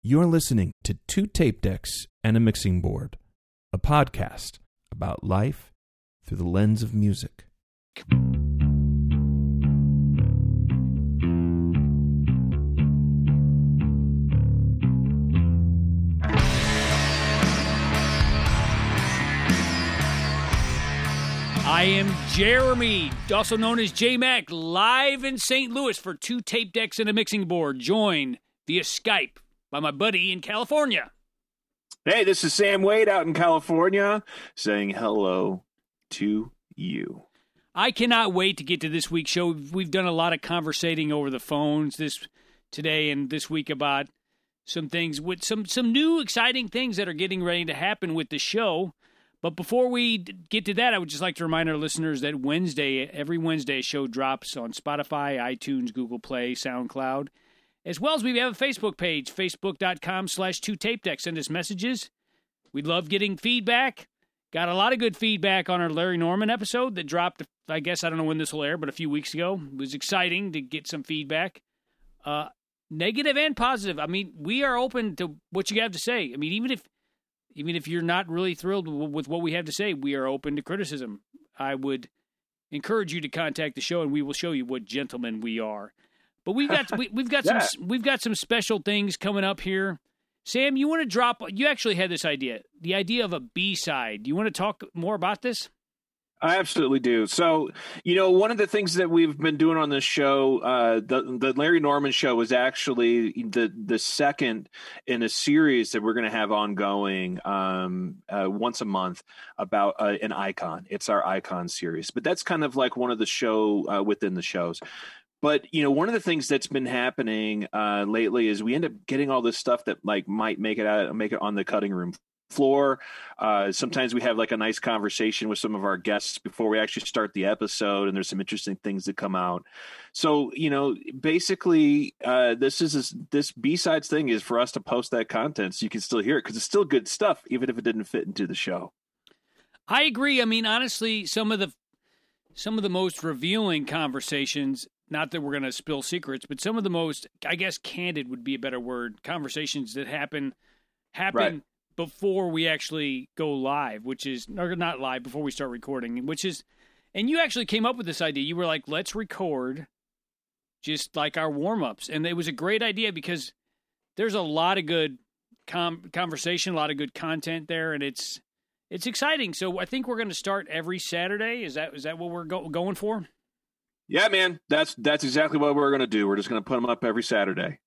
You're listening to Two Tape Decks and a Mixing Board, a podcast about life through the lens of music. I am Jeremy, also known as J Mac, live in St. Louis for two tape decks and a mixing board, Join via Skype by my buddy in California. Hey, this is Sam Wade out in California saying hello to you. I cannot wait to get to this week's show. We've done a lot of conversating over the phones this today and this week about some things with some some new exciting things that are getting ready to happen with the show. But before we get to that, I would just like to remind our listeners that Wednesday, every Wednesday, show drops on Spotify, iTunes, Google Play, SoundCloud, as well as we have a Facebook page, facebook.com slash two tape deck. Send us messages. We love getting feedback. Got a lot of good feedback on our Larry Norman episode that dropped, I guess, I don't know when this will air, but a few weeks ago. It was exciting to get some feedback. Uh, negative and positive. I mean, we are open to what you have to say. I mean, even if even if you're not really thrilled with what we have to say, we are open to criticism. I would encourage you to contact the show, and we will show you what gentlemen we are. But we've got we, have got Yeah. some we've got some special things coming up here. Sam, you want to drop? You actually had this idea, the idea of a B side. Do you want to talk more about this? I absolutely do. So, you know, one of the things that we've been doing on this show, uh, the the Larry Norman show, was actually the the second in a series that we're going to have ongoing um, uh, once a month about uh, an icon. It's our icon series, but that's kind of like one of the show uh, within the shows. But you know, one of the things that's been happening uh, lately is we end up getting all this stuff that like might make it out, make it on the cutting room floor. Uh, sometimes we have like a nice conversation with some of our guests before we actually start the episode, and there's some interesting things that come out. So you know, basically, uh, this is this, this B sides thing is for us to post that content so you can still hear it because it's still good stuff, even if it didn't fit into the show. I agree. I mean, honestly, some of the some of the most revealing conversations. Not that we're going to spill secrets, but some of the most, I guess, candid would be a better word. Conversations that happen happen Right. before we actually go live, which is or not live before we start recording, which is. And you actually came up with this idea. You were like, "Let's record just like our warm ups," and it was a great idea because there's a lot of good com- conversation, a lot of good content there, and it's it's exciting. So I think we're going to start every Saturday. Is that is that what we're go- going for? Yeah, man, that's that's exactly what we're going to do. We're just going to put them up every Saturday.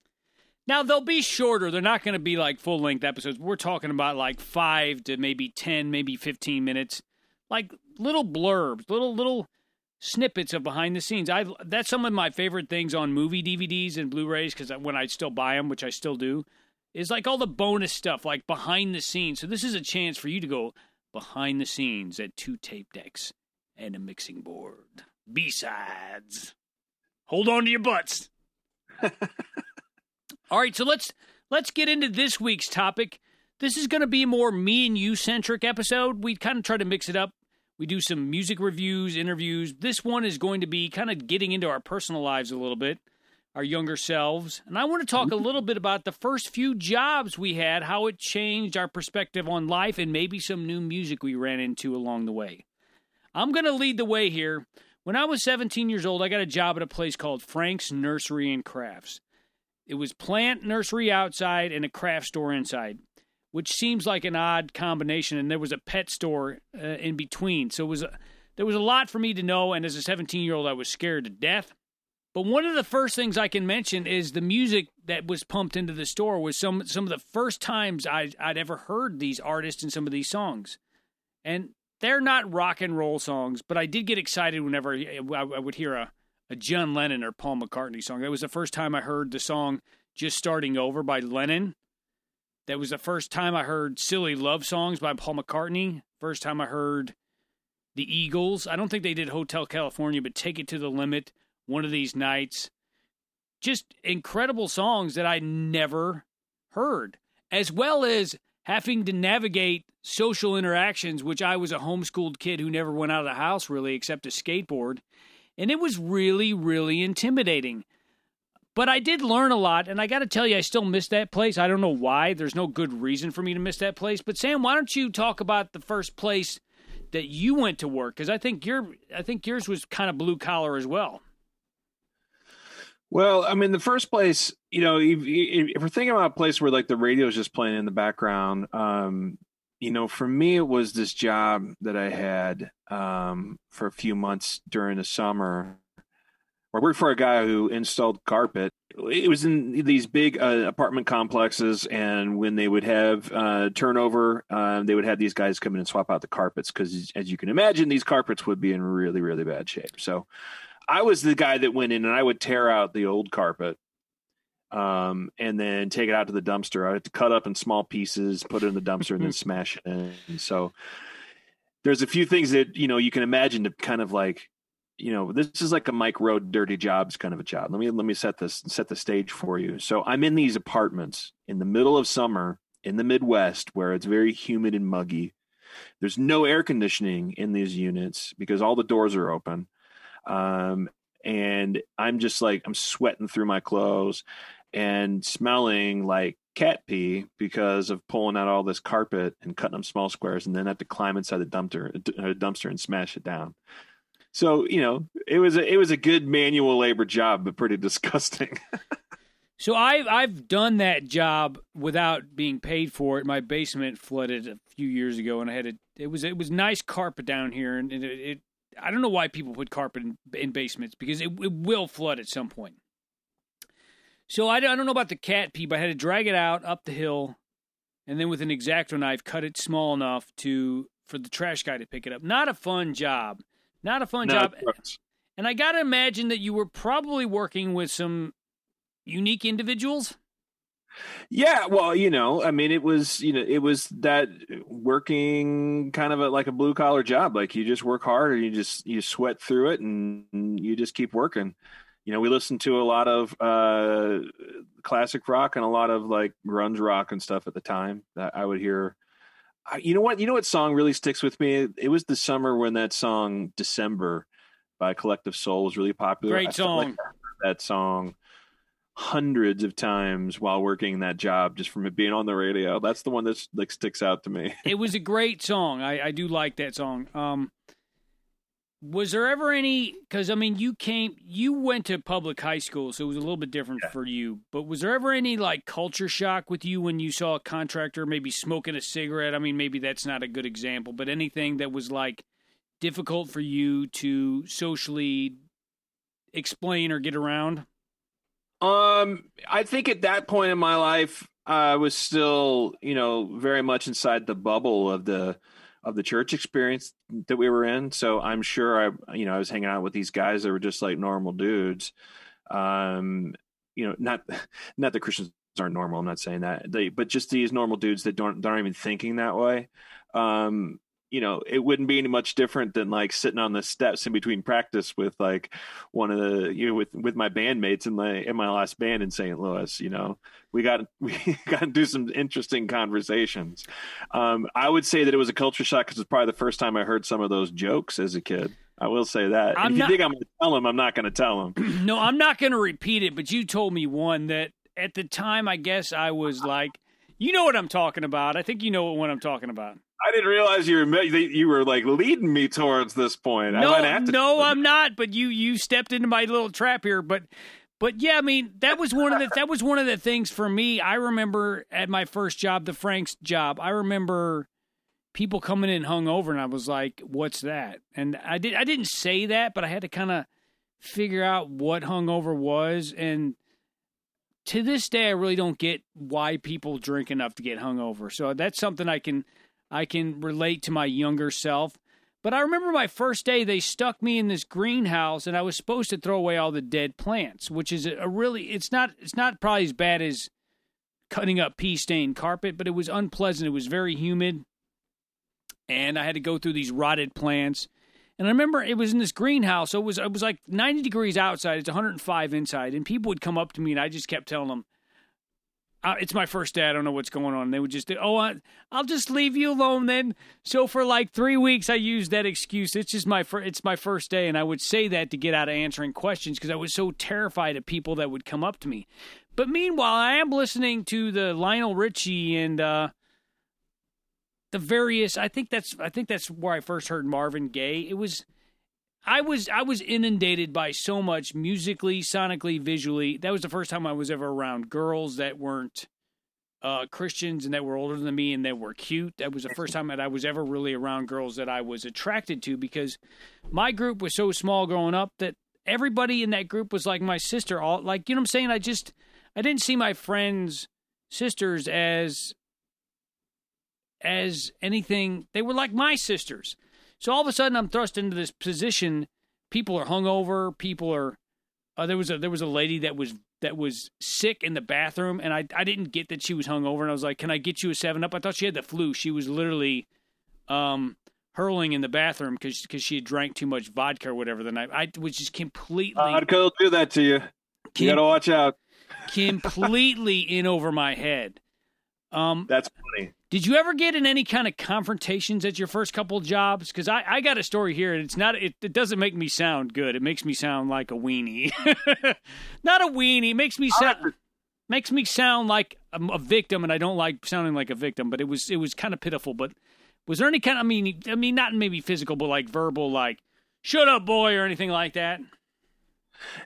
Now they'll be shorter. They're not going to be like full length episodes. We're talking about like five to maybe ten, maybe fifteen minutes, like little blurbs, little little snippets of behind the scenes. I that's some of my favorite things on movie DVDs and Blu-rays because when I still buy them, which I still do, is like all the bonus stuff, like behind the scenes. So this is a chance for you to go behind the scenes at two tape decks and a mixing board. B sides. Hold on to your butts. All right, so let's let's get into this week's topic. This is going to be a more me and you centric episode. We kind of try to mix it up. We do some music reviews, interviews. This one is going to be kind of getting into our personal lives a little bit, our younger selves. And I want to talk a mm-hmm. little bit about the first few jobs we had, how it changed our perspective on life, and maybe some new music we ran into along the way. I'm going to lead the way here. When I was 17 years old, I got a job at a place called Frank's Nursery and Crafts. It was plant nursery outside and a craft store inside, which seems like an odd combination. And there was a pet store uh, in between, so it was a, there was a lot for me to know. And as a 17 year old, I was scared to death. But one of the first things I can mention is the music that was pumped into the store was some some of the first times I, I'd ever heard these artists and some of these songs, and they're not rock and roll songs. But I did get excited whenever I, would hear a a John Lennon or Paul McCartney song. That was the first time I heard the song "Just Starting Over" by Lennon. That was the first time I heard "Silly Love Songs" by Paul McCartney. First time I heard the Eagles. I don't think they did Hotel California, but Take It to the Limit, One of These Nights. Just incredible songs that I never heard, as well as having to navigate social interactions, which I was a homeschooled kid who never went out of the house really except to skateboard. And it was really, really intimidating. But I did learn a lot, and I got to tell you, I still miss that place. I don't know why. There's no good reason for me to miss that place. But Sam, why don't you talk about the first place that you went to work? Because I think your I think yours was kind of blue collar as well. Well, I mean, the first place, you know, if, if, we're thinking about a place where like the radio is just playing in the background, um, you know, for me, it was this job that I had um, for a few months during the summer. I worked for a guy who installed carpet. It was in these big uh, apartment complexes, and when they would have uh, turnover, uh, they would have these guys come in and swap out the carpets because, as you can imagine, these carpets would be in really, really bad shape. So, I was the guy that went in and I would tear out the old carpet um, and then take it out to the dumpster. I had to cut up in small pieces, put it in the dumpster, and then smash it in. And so there's a few things that you know you can imagine to kind of like you know this is like a Mike Rowe dirty jobs kind of a job. Let me let me set this set the stage for you. So I'm in these apartments in the middle of summer in the Midwest where it's very humid and muggy. There's no air conditioning in these units because all the doors are open. Um, and I'm just like, I'm sweating through my clothes and smelling like cat pee because of pulling out all this carpet and cutting them small squares and then have to climb inside the dumpster, uh, dumpster and smash it down. So, you know, it was a, it was a good manual labor job, but pretty disgusting. So I've I've done that job without being paid for it. My basement flooded a few years ago, and I had a it was it was nice carpet down here, and it, it I don't know why people put carpet in, in basements because it, it, will flood at some point. So I, I don't know about the cat pee, but I had to drag it out up the hill, and then with an exacto knife, cut it small enough to for the trash guy to pick it up. Not a fun job. Not a fun no, job. And I got to imagine that you were probably working with some unique individuals. Yeah, well, you know, I mean, it was, you know, it was that working kind of a, like a blue collar job. Like you just work hard and you just you sweat through it and, you just keep working. You know, we listened to a lot of uh, classic rock and a lot of like grunge rock and stuff at the time. That I would hear. I, you know what? You know what song really sticks with me? It was the summer when that song "December" by Collective Soul was really popular. Great song. Like that song hundreds of times while working that job just from it being on the radio. That's the one that like sticks out to me. it was a great song. I, I do like that song. Um, was there ever any? Because I mean, you came, you went to public high school, so it was a little bit different yeah. for you. But was there ever any like culture shock with you when you saw a contractor maybe smoking a cigarette? I mean, maybe that's not a good example, but anything that was like difficult for you to socially explain or get around? Um, I think at that point in my life, I was still, you know, very much inside the bubble of the of the church experience that we were in. So I'm sure I, you know, I was hanging out with these guys that were just like normal dudes. Um, you know, not not that Christians aren't normal. I'm not saying that, they, but just these normal dudes that don't aren't even thinking that way. Um, you know, it wouldn't be any much different than like sitting on the steps in between practice with like one of the you know with with my bandmates in my in my last band in St. Louis. You know, we got we got to do some interesting conversations. Um, I would say that it was a culture shock because it's probably the first time I heard some of those jokes as a kid. I will say that. if you think I'm going to tell them, I'm not going to tell them. no, I'm not going to repeat it. But you told me one that at the time, I guess I was like, you know what I'm talking about. I think you know what I'm talking about. I didn't realize you were you were like leading me towards this point. No, no, I'm not. But you you stepped into my little trap here. But but yeah, I mean that was one of the that was one of the things for me. I remember at my first job, the Frank's job. I remember people coming in hungover, and I was like, "What's that?" And I did I didn't say that, but I had to kind of figure out what hungover was and to this day, I really don't get why people drink enough to get hungover. So that's something I can I can relate to my younger self. But I remember my first day, they stuck me in this greenhouse, and I was supposed to throw away all the dead plants, which is a really it's not it's not probably as bad as cutting up pea stained carpet, but it was unpleasant. It was very humid, and I had to go through these rotted plants. And I remember it was in this greenhouse, so it was it was like 90 degrees outside, it's 105 inside, and people would come up to me, and I just kept telling them, uh, it's my first day. I don't know what's going on. They would just, oh, I, I'll just leave you alone then. So for like three weeks, I used that excuse. It's just my fir- it's my first day, and I would say that to get out of answering questions because I was so terrified of people that would come up to me. But meanwhile, I am listening to the Lionel Richie and uh, the various. I think that's I think that's where I first heard Marvin Gaye. It was. I was I was inundated by so much musically, sonically, visually. That was the first time I was ever around girls that weren't uh, Christians and that were older than me and that were cute. That was the first time that I was ever really around girls that I was attracted to because my group was so small growing up that everybody in that group was like my sister. All like you know what I'm saying. I just I didn't see my friends sisters as as anything. They were like my sisters. So all of a sudden, I'm thrust into this position. People are hungover. People are. Uh, there was a there was a lady that was that was sick in the bathroom, and I I didn't get that she was hungover, and I was like, "Can I get you a Seven Up?" I thought she had the flu. She was literally, um, hurling in the bathroom because because she had drank too much vodka or whatever the night. I was just completely. Vodka will do that to you. You got to watch out. completely in over my head. Um, That's funny. Did you ever get in any kind of confrontations at your first couple jobs? Because I, I got a story here, and it's not. It, it doesn't make me sound good. It makes me sound like a weenie. not a weenie. It makes me sound makes me sound like a, a victim, and I don't like sounding like a victim. But it was it was kind of pitiful. But was there any kind? Of, I mean, I mean, not maybe physical, but like verbal, like "shut up, boy" or anything like that.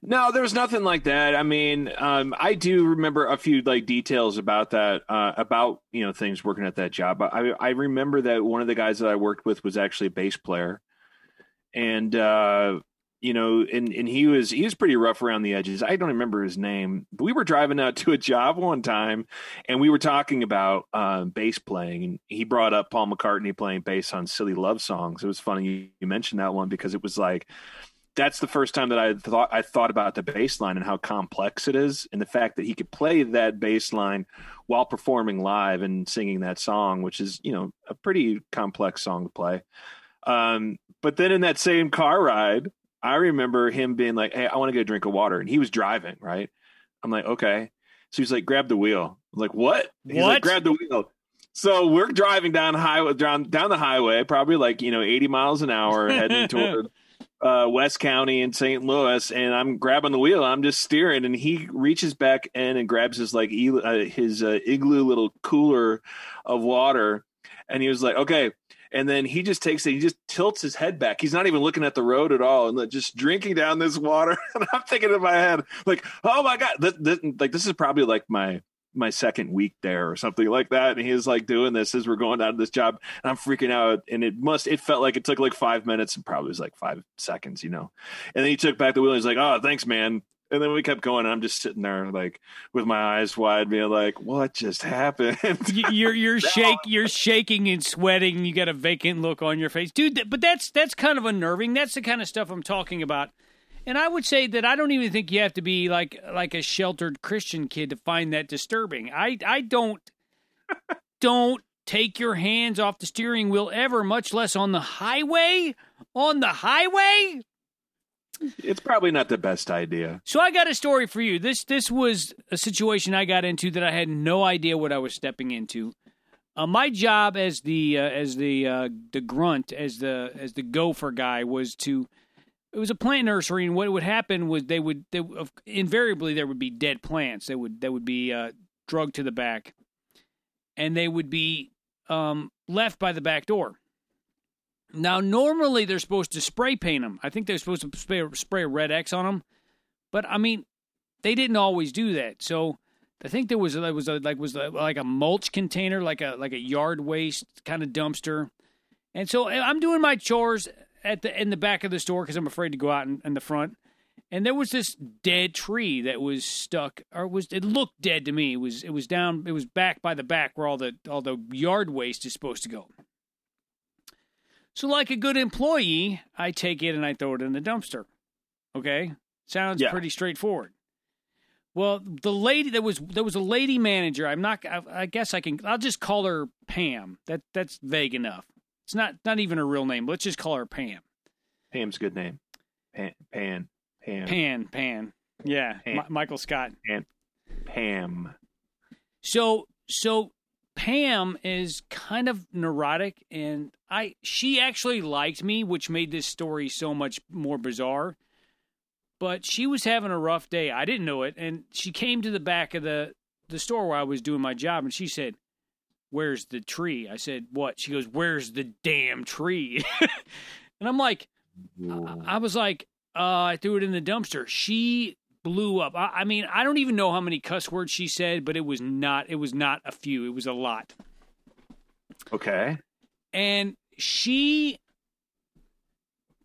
No, there was nothing like that. I mean, um, I do remember a few like details about that, uh, about you know things working at that job. I I remember that one of the guys that I worked with was actually a bass player, and uh, you know, and and he was he was pretty rough around the edges. I don't remember his name, but we were driving out to a job one time, and we were talking about uh, bass playing, and he brought up Paul McCartney playing bass on "Silly Love Songs." It was funny you, you mentioned that one because it was like that's the first time that I thought I thought about the bass line and how complex it is, and the fact that he could play that bass line while performing live and singing that song, which is you know a pretty complex song to play. Um, but then in that same car ride, I remember him being like, "Hey, I want to get a drink of water," and he was driving. Right? I'm like, "Okay." So he's like, "Grab the wheel." I'm like, "What?" He's What? like, "Grab the wheel." So we're driving down highway down down the highway, probably like you know 80 miles an hour, heading toward uh, West County in St. Louis, and I'm grabbing the wheel. I'm just steering, and he reaches back in and grabs his like uh, his uh, igloo little cooler of water, and he was like, "Okay." And then he just takes it. He just tilts his head back. He's not even looking at the road at all, and just drinking down this water. And I'm thinking in my head, like, "Oh my god!" This, this, like this is probably like my my second week there or something like that. And he was like doing this as we're going down to this job. And I'm freaking out. And it must, it felt like it took like five minutes and probably was like five seconds, you know. And then he took back the wheel and he's like, oh, thanks, man. And then we kept going. And I'm just sitting there like with my eyes wide, being like, what just happened? You- you're you're shake you're shaking and sweating. You got a vacant look on your face, dude. But that's that's kind of unnerving. That's the kind of stuff I'm talking about. And I would say that I don't even think you have to be like like a sheltered Christian kid to find that disturbing. I I don't don't take your hands off the steering wheel ever, much less on the highway. On the highway. it's probably not the best idea. So I got a story for you. This this was a situation I got into that I had no idea what I was stepping into. Uh, my job as the uh, as the uh, the grunt as the as the gopher guy was to it was a plant nursery and what would happen was they would they invariably there would be dead plants that would that would be uh, drugged to the back and they would be um, left by the back door. Now, normally they're supposed to spray paint them. I think they're supposed to spray, spray a red X on them, but I mean, they didn't always do that. So I think there was there was a, like was a, like a mulch container, like a like a yard waste kind of dumpster. And so eh, I'm doing my chores at the in the back of the store because I'm afraid to go out in, in the front. And there was this dead tree that was stuck, or was it looked dead to me. It was it was down, it was back by the back where all the all the yard waste is supposed to go. So, like a good employee, I take it and I throw it in the dumpster. Okay, sounds Yeah. pretty straightforward. Well, the lady there was there was a lady manager. I'm not. I, I guess I can. I'll just call her Pam. That that's vague enough. It's not not even her real name. Let's just call her Pam. Pam's a good name. Pan, Pan, Pam, Pan Pan. Yeah, Pam. Mi- Michael Scott. Pam. So so Pam is kind of neurotic and I she actually liked me, which made this story so much more bizarre. But she was having a rough day. I didn't know it, and she came to the back of the the store where I was doing my job and she said, "Where's the tree?" I said, "What?" She goes, "Where's the damn tree?" and I'm like I, I was like, uh, I threw it in the dumpster. She blew up. I, I mean, I don't even know how many cuss words she said, but it was not. It was not a few. It was a lot. Okay. And she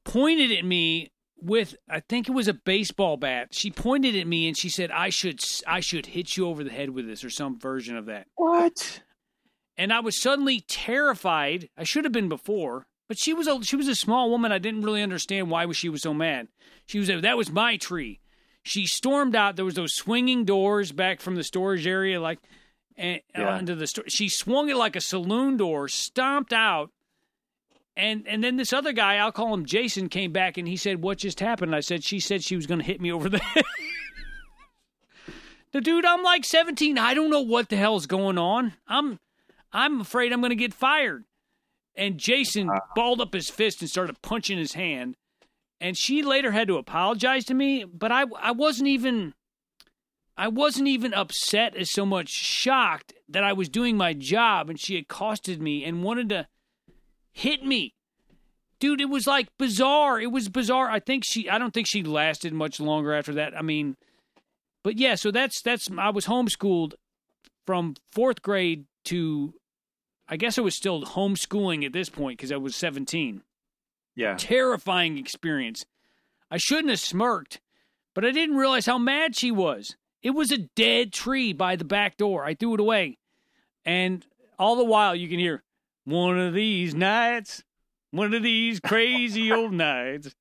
pointed at me with I think it was a baseball bat. She pointed at me and she said I should I should hit you over the head with this or some version of that. What? And I was suddenly terrified. I should have been before, but she was a she was a small woman. I didn't really understand why she was so mad. She was that was my tree. She stormed out. There was those swinging doors back from the storage area, like and Yeah. onto the store. She swung it like a saloon door, stomped out, and and then this other guy, I'll call him Jason, came back and he said, "What just happened?" I said, "She said she was going to hit me over the head." the dude, I'm like 17. I don't know what the hell's going on. I'm I'm afraid I'm going to get fired. And Jason balled up his fist and started punching his hand. And she later had to apologize to me, but I I wasn't even I wasn't even upset as so much shocked that I was doing my job and she accosted me and wanted to hit me. Dude, it was like bizarre. It was bizarre. I think she I don't think she lasted much longer after that. I mean, but yeah, so that's that's I was homeschooled from 4th grade to I guess I was still homeschooling at this point because I was 17 Yeah. terrifying experience. I shouldn't have smirked, but I didn't realize how mad she was. It was a dead tree by the back door. I threw it away. And all the while you can hear one of these nights, one of these crazy old nights.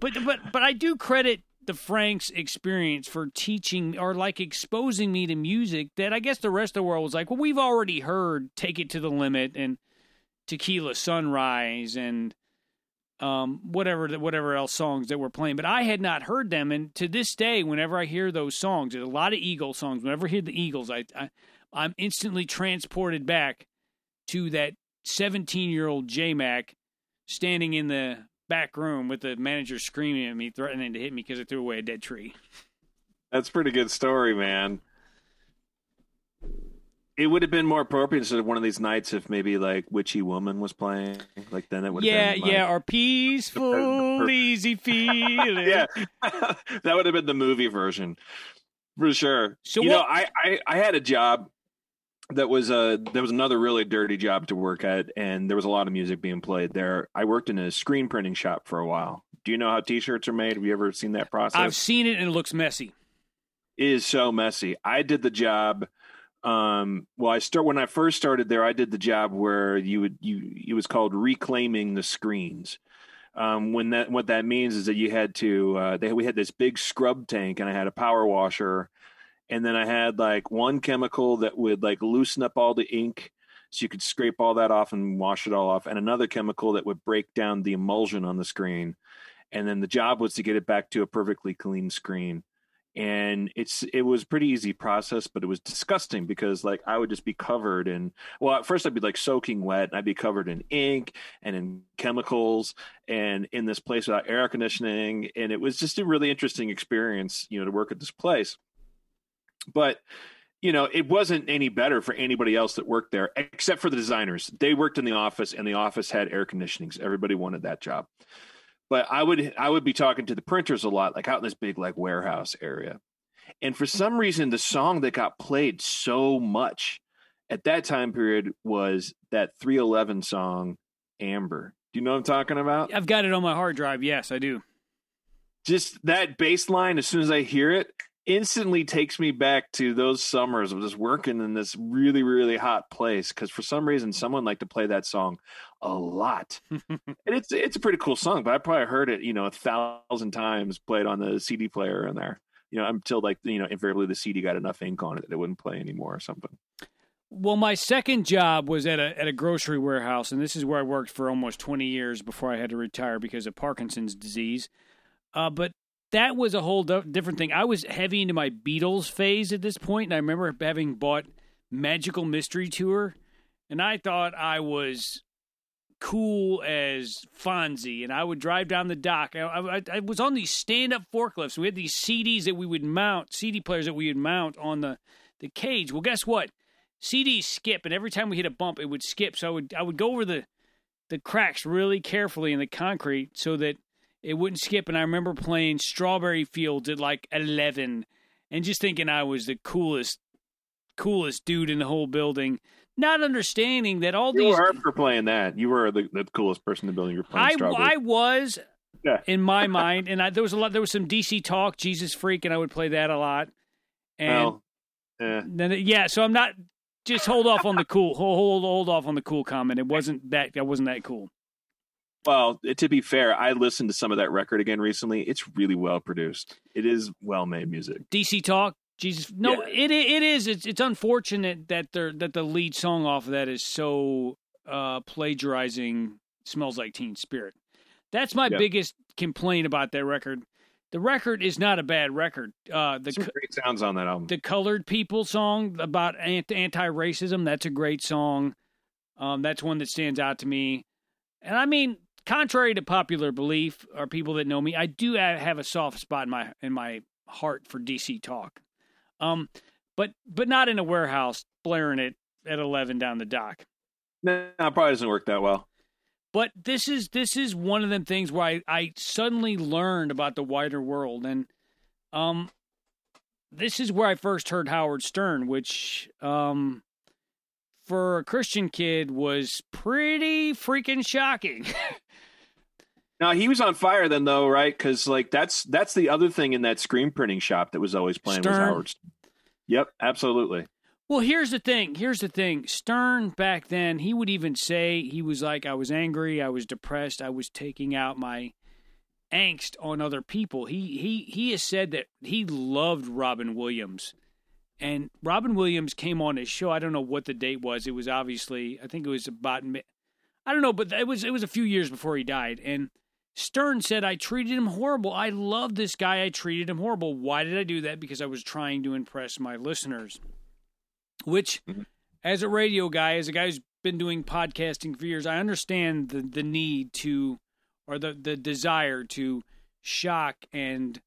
But but but I do credit the Franks experience for teaching or like exposing me to music that I guess the rest of the world was like, well, we've already heard Take It to the Limit and Tequila Sunrise and um, whatever whatever else songs that were playing, but I had not heard them. And to this day, whenever I hear those songs, there's a lot of Eagle songs. Whenever I hear the Eagles, I, I I'm instantly transported back to that 17 year old J Mac standing in the back room with the manager screaming at me, threatening to hit me because I threw away a dead tree. That's a pretty good story, man. It would have been more appropriate instead of one of these nights if maybe like Witchy Woman was playing. Like then it would have Yeah, been. like- yeah, our peaceful, easy feeling. yeah, that would have been the movie version for sure. So you what- know, I, I I had a job that was a there was another really dirty job to work at, and there was a lot of music being played there. I worked in a screen printing shop for a while. Do you know how T-shirts are made? Have you ever seen that process? I've seen it and it looks messy. It is so messy. I did the job. Um, well, I start when I first started there. I did the job where you would you it was called reclaiming the screens. Um, when that what that means is that you had to uh, they we had this big scrub tank and I had a power washer, and then I had like one chemical that would like loosen up all the ink so you could scrape all that off and wash it all off, and another chemical that would break down the emulsion on the screen, and then the job was to get it back to a perfectly clean screen. And it's it was pretty easy process but it was disgusting because like i would just be covered in well at first i'd be like soaking wet and i'd be covered in ink and in chemicals and in this place without air conditioning. And it was just a really interesting experience you know to work at this place but you know it wasn't any better for anybody else that worked there except for the designers they worked in the office and the office had air conditionings. everybody wanted that job but I would I would be talking to the printers a lot, like out in this big like warehouse area. And for some reason, the song that got played so much at that time period was that 311 song, Amber. Do you know what I'm talking about? I've got it on my hard drive. Yes, I do. Just that bass line, as soon as I hear it, instantly takes me back to those summers of just working in this really, really hot place. Because for some reason, someone liked to play that song a lot. and it's it's a pretty cool song, but I probably heard it, you know, a thousand times played on the CD player in there. You know, until like you know, invariably the CD got enough ink on it that it wouldn't play anymore or something. Well, my second job was at a at a grocery warehouse, and this is where I worked for almost twenty years before I had to retire because of Parkinson's disease. Uh, but that was a whole different thing. I was heavy into my Beatles phase at this point, and I remember having bought Magical Mystery Tour, and I thought I was cool as Fonzie, and I would drive down the dock. I, I, I was on these stand-up forklifts. We had these CDs that we would mount, CD players that we would mount on the the cage. Well, guess what? CDs skip, and every time we hit a bump, it would skip. So I would I would go over the the cracks really carefully in the concrete so that it wouldn't skip. And I remember playing Strawberry Fields at like eleven, and just thinking I was the coolest coolest dude in the whole building not understanding that all you these. You were for playing that. You were the, the coolest person in the building. You're playing I, Strawberry. I was Yeah. in my mind, and I, there was a lot. There was some DC talk, Jesus freak, and I would play that a lot. And well, eh. then, yeah, so I'm not. Just hold off on the cool. Hold, hold hold off on the cool comment. It wasn't that. That wasn't that cool. Well, to be fair, I listened to some of that record again recently. It's really well produced. It is well made music. DC talk. Jesus, no, Yeah. it it is. It's it's unfortunate that the that the lead song off of that is so uh plagiarizing "Smells Like Teen Spirit." That's my Yeah. biggest complaint about that record. The record is not a bad record. Uh, the Some great sounds on that album. the colored people song about anti racism. That's a great song. Um, that's one that stands out to me. And I mean, contrary to popular belief, or people that know me, I do have a soft spot in my in my heart for DC talk. Um, but but not in a warehouse blaring it at eleven down the dock. no, it probably doesn't work that well. But this is this is one of them things where I, I suddenly learned about the wider world and um this is where I first heard Howard Stern, which um for a Christian kid was pretty freaking shocking. Now he was on fire then, though, right? Because like that's that's the other thing in that screen printing shop that was always playing was Stern. Howard. Stern. Yep, absolutely. well, here's the thing. Here's the thing. Stern back then, he would even say he was like I was angry, I was depressed, I was taking out my angst on other people. He he he has said that he loved Robin Williams. And Robin Williams came on his show. I don't know what the date was. It was obviously I think it was about I don't know, but it was it was a few years before he died. And Stern said I treated him horrible. I love this guy. I treated him horrible. Why did I do that? Because I was trying to impress my listeners. Which Mhm. as a radio guy, as a guy who's been doing podcasting for years, I understand the the need to or the the desire to shock and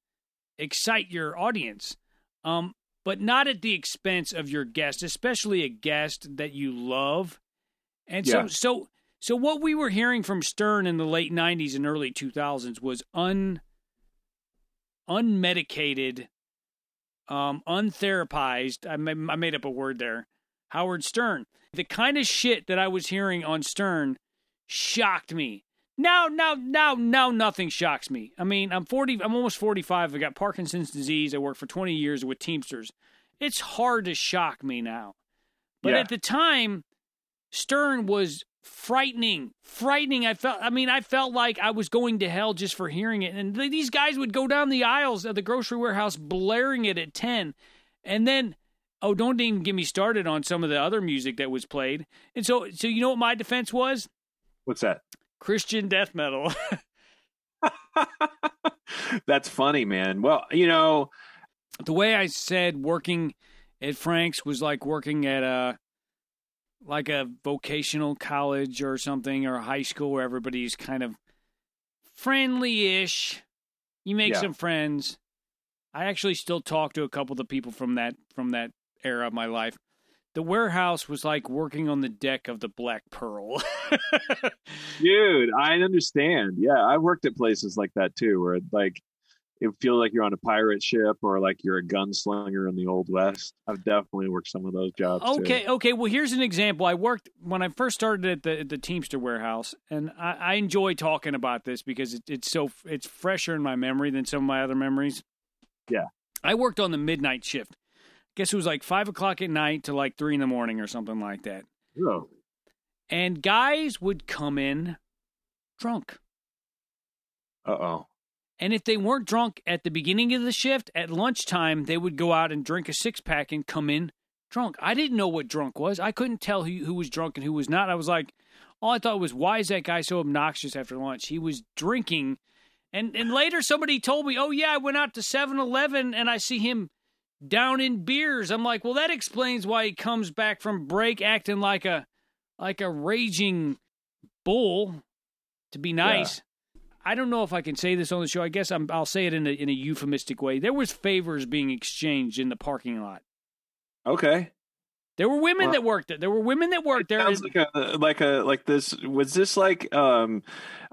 excite your audience. Um but not at the expense of your guest, especially a guest that you love. And so Yeah. so so what we were hearing from Stern in the late 90s and early 2000s was un unmedicated um untherapized I, ma- I made up a word there Howard Stern the kind of shit that I was hearing on Stern shocked me now now now now nothing shocks me I mean I'm 40 I'm almost 45 I got Parkinson's disease I worked for 20 years with Teamsters it's hard to shock me now but Yeah. at the time Stern was frightening, frightening. I felt, I mean, I felt like I was going to hell just for hearing it. And th- these guys would go down the aisles of the grocery warehouse blaring it at 10. And then, oh, don't even get me started on some of the other music that was played. And so, so you know what my defense was? What's that? Christian death metal. That's funny, man. Well, you know, the way I said working at Frank's was like working at a like a vocational college or something or a high school where everybody's kind of friendly-ish. You make Yeah. some friends. I actually still talk to a couple of the people from that from that era of my life. The warehouse was like working on the deck of the Black Pearl. dude, I understand. Yeah, I worked at places like that too, where like it feels like you're on a pirate ship or like you're a gunslinger in the old west. I've definitely worked some of those jobs. too. Okay, okay. Well, here's an example. I worked when I first started at the the Teamster warehouse, and I, I enjoy talking about this because it, it's so it's fresher in my memory than some of my other memories. Yeah. I worked on the midnight shift. Guess it was like five o'clock at night to like three in the morning or something like that. Oh, And guys would come in drunk. uh oh. And if they weren't drunk at the beginning of the shift, at lunchtime, they would go out and drink a six pack and come in drunk. I didn't know what drunk was. I couldn't tell who, who was drunk and who was not. I was like, all I thought was, why is that guy so obnoxious after lunch? He was drinking. And, and later somebody told me, oh, yeah, I went out to 7 Eleven and I see him down in beers. I'm like, well, that explains why he comes back from break acting like a like a raging bull. To be nice, I don't know if I can say this on the show. I guess I'm, I'll say it in a in a euphemistic way. There was favors being exchanged in the parking lot. Okay. There were women Well, that worked there. There were women that worked there. Sounds like a like a like this. Was this like um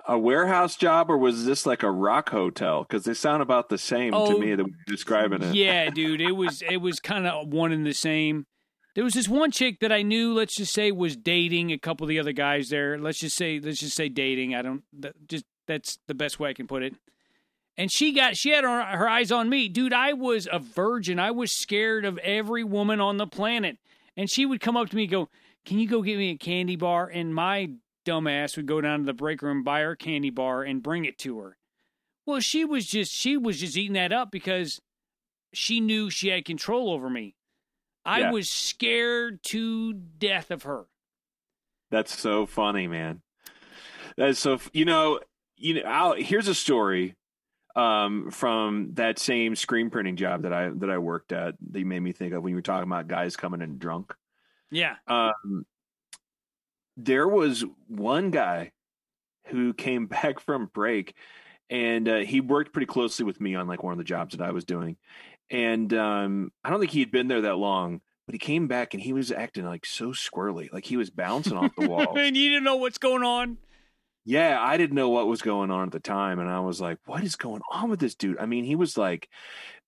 a warehouse job or was this like a rock hotel? Because they sound about the same Oh, to me. Oh, the way you're describing it. Yeah, dude, it was it was kind of one and the same. There was this one chick that I knew. Let's just say was dating a couple of the other guys there. Let's just say let's just say dating. I don't that, just that's the best way I can put it. And she got she had her, her eyes on me, dude. I was a virgin. I was scared of every woman on the planet. And she would come up to me, and go, "Can you go get me a candy bar?" And my dumbass would go down to the break room, buy her candy bar, and bring it to her. Well, she was just she was just eating that up because she knew she had control over me. I Yeah. was scared to death of her. That's so funny, man. That's so you know you know. I'll, here's a story um, from that same screen printing job that I that I worked at. That you made me think of when you were talking about guys coming in drunk. Yeah. Um, there was one guy who came back from break, and uh, he worked pretty closely with me on like one of the jobs that I was doing. And um, I don't think he had been there that long, but he came back and he was acting like so squirrely, like he was bouncing off the walls. and you didn't know what's going on. Yeah, I didn't know what was going on at the time, and I was like, "What is going on with this dude?" I mean, he was like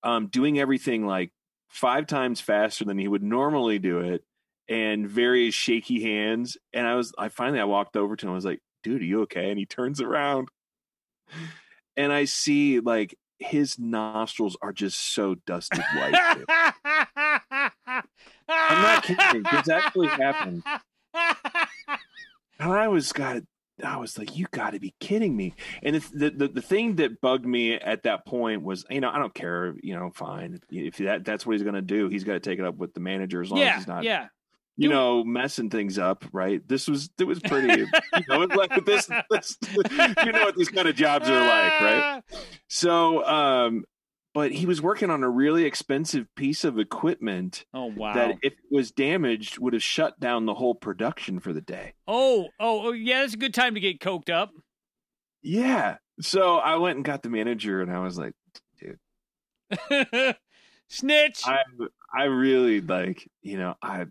um, doing everything like five times faster than he would normally do it, and very shaky hands. And I was, I finally, I walked over to him. I was like, "Dude, are you okay?" And he turns around, and I see like his nostrils are just so dusted white. I'm not kidding. This actually happened. And I was got I was like, you got to be kidding me. And it's the, the the thing that bugged me at that point was, you know, I don't care, you know, fine if that that's what he's going to do. He's got to take it up with the manager as long as he's not, yeah. You know, messing things up. Right? This was it was pretty. you know, like this, this. You know what these kind of jobs are like, right? So, um, but he was working on a really expensive piece of equipment Oh wow. that, if it was damaged, would have shut down the whole production for the day. oh, oh, oh, yeah. That's a good time to get coked up. Yeah. So I went and got the manager, and I was like, dude. Snitch. I I really like, you know, I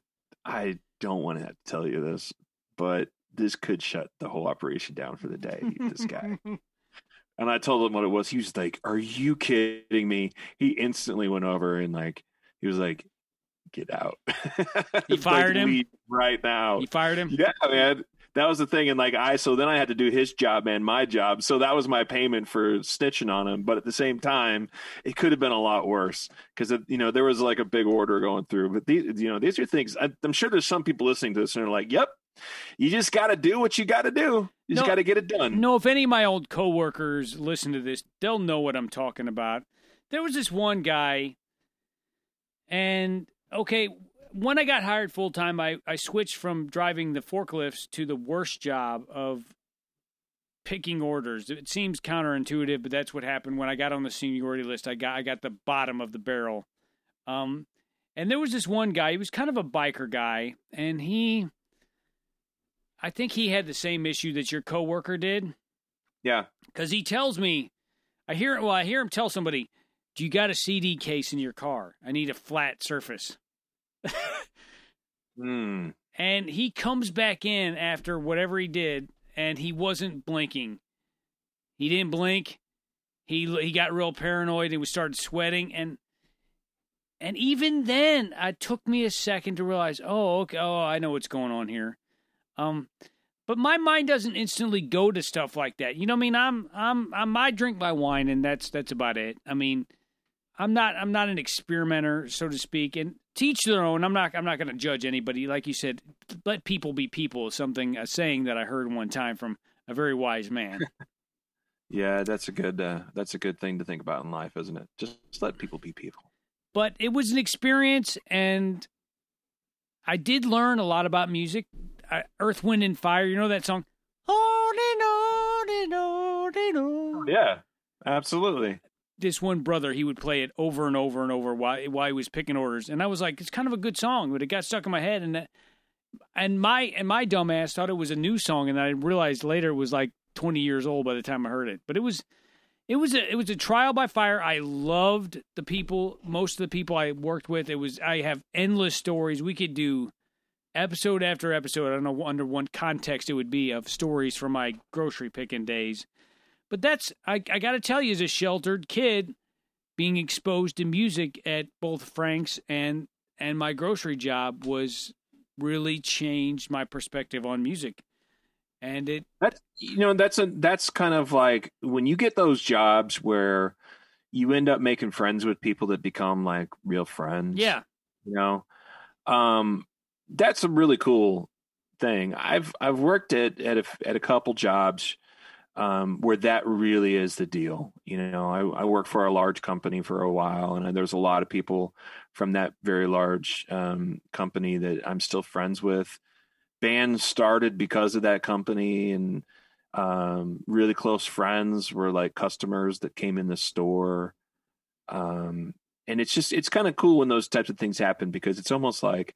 I don't want to have to tell you this, but this could shut the whole operation down for the day. This guy. And I told him what it was. He was like, "Are you kidding me?" He instantly went over and like he was like, "Get out." Like, fired him? right now. He fired him. Yeah, man. That was the thing. And like I so then I had to do his job and my job. So that was my payment for snitching on him. But at the same time, it could have been a lot worse because you know there was like a big order going through. But these you know these are things I, I'm sure there's some people listening to this and they're like, "Yep, you just got to do what you got to do. You just got to get it done." No, if any of my old coworkers listen to this, they'll know what I'm talking about. There was this one guy, and okay, when I got hired full time, I, I switched from driving the forklifts to the worst job of picking orders. It seems counterintuitive, but that's what happened when I got on the seniority list. I got I got the bottom of the barrel. Um, and there was this one guy. He was kind of a biker guy, and he, I think he had the same issue that your coworker did Yeah. because he tells me, I hear well, I hear him tell somebody, "Do you got a CD case in your car? I need a flat surface." Hmm. And he comes back in after whatever he did, and he wasn't blinking. He didn't blink. He he got real paranoid and we started sweating and and even then, it took me a second to realize, oh, okay, oh, I know what's going on here. Um, but my mind doesn't instantly go to stuff like that. You know what I mean? I'm I'm I'm I drink my wine and that's that's about it. I mean, I'm not I'm not an experimenter, so to speak, and teach their own. I'm not I'm not going to judge anybody. Like you said, let people be people. is Something a saying that I heard one time from a very wise man. Yeah, that's a good uh, that's a good thing to think about in life, isn't it? Just, just let people be people. but it was an experience, and I did learn a lot about music. Uh, Earth, Wind, and Fire. You know that song? Oh, Yeah, absolutely. This one brother he would play it over and over and over while while he was picking orders, and I was like, it's kind of a good song, but it got stuck in my head, and that, and my and my dumbass thought it was a new song, and I realized later it was like 20 years old by the time I heard it, but it was. It was a it was a trial by fire. I loved the people, most of the people I worked with. It was I have endless stories. We could do episode after episode. I don't know under what context it would be of stories from my grocery picking days. But that's I, I got to tell you, as a sheltered kid, being exposed to music at both Frank's and and my grocery job was really changed my perspective on music. And it that you know that's a that's kind of like when you get those jobs where you end up making friends with people that become like real friends. Yeah. You know, um, that's a really cool thing. I've I've worked at at a, at a couple jobs um, where that really is the deal. You know, I, I worked for a large company for a while, and there's a lot of people from that very large um, company that I'm still friends with. Bands started because of that company, and um, really close friends were like customers that came in the store. Um, and it's just it's kind of cool when those types of things happen because it's almost like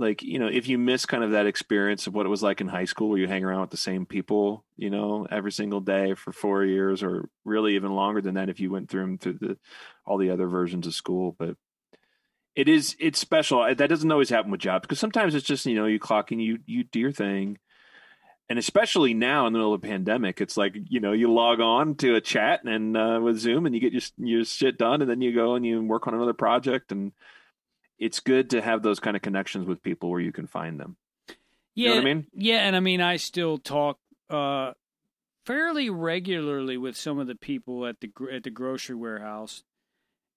like you know if you miss kind of that experience of what it was like in high school where you hang around with the same people you know every single day for four years or really even longer than that if you went through them through the all the other versions of school but it is it's special. That doesn't always happen with jobs because sometimes it's just you know you clock and you you do your thing. And especially now in the middle of the pandemic it's like you know you log on to a chat and uh, with zoom and you get your your shit done and then you go and you work on another project and it's good to have those kind of connections with people where you can find them. Yeah, you know I mean? Yeah, and I mean I still talk uh, fairly regularly with some of the people at the at the grocery warehouse,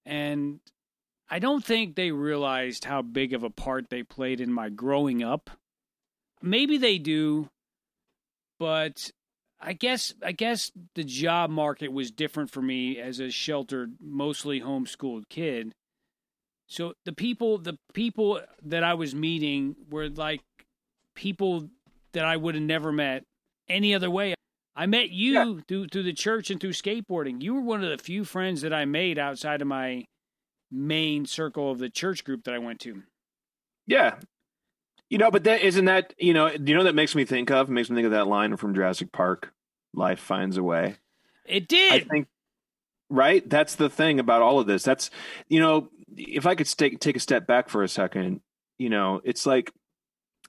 and I don't think they realized how big of a part they played in my growing up. Maybe they do, but I guess I guess the job market was different for me as a sheltered, mostly homeschooled kid so the people, the people that I was meeting were like people that I would have never met any other way. I met you yeah. through through the church and through skateboarding. You were one of the few friends that I made outside of my main circle of the church group that I went to. Yeah. You know, but that isn't that, you know, you know that makes me think of, makes me think of that line from Jurassic Park, life finds a way. It did. I think right? That's the thing about all of this. That's you know, if I could take take a step back for a second, you know, it's like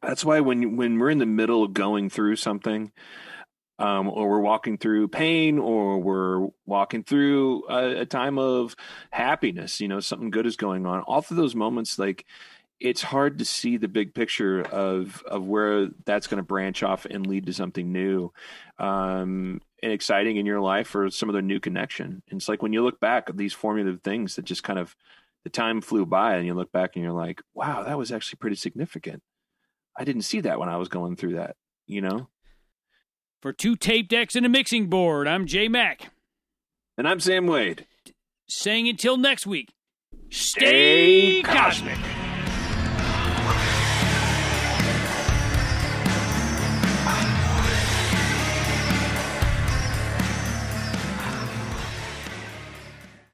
that's why when when we're in the middle of going through something, um, or we're walking through pain, or we're walking through a, a time of happiness, you know, something good is going on. All of those moments, like it's hard to see the big picture of of where that's going to branch off and lead to something new um, and exciting in your life or some other new connection. And it's like when you look back at these formative things that just kind of the time flew by and you look back and you're like, wow, that was actually pretty significant. I didn't see that when I was going through that, you know? For two tape decks and a mixing board, I'm Jay Mack. And I'm Sam Wade. Saying until next week, stay, stay cosmic. cosmic.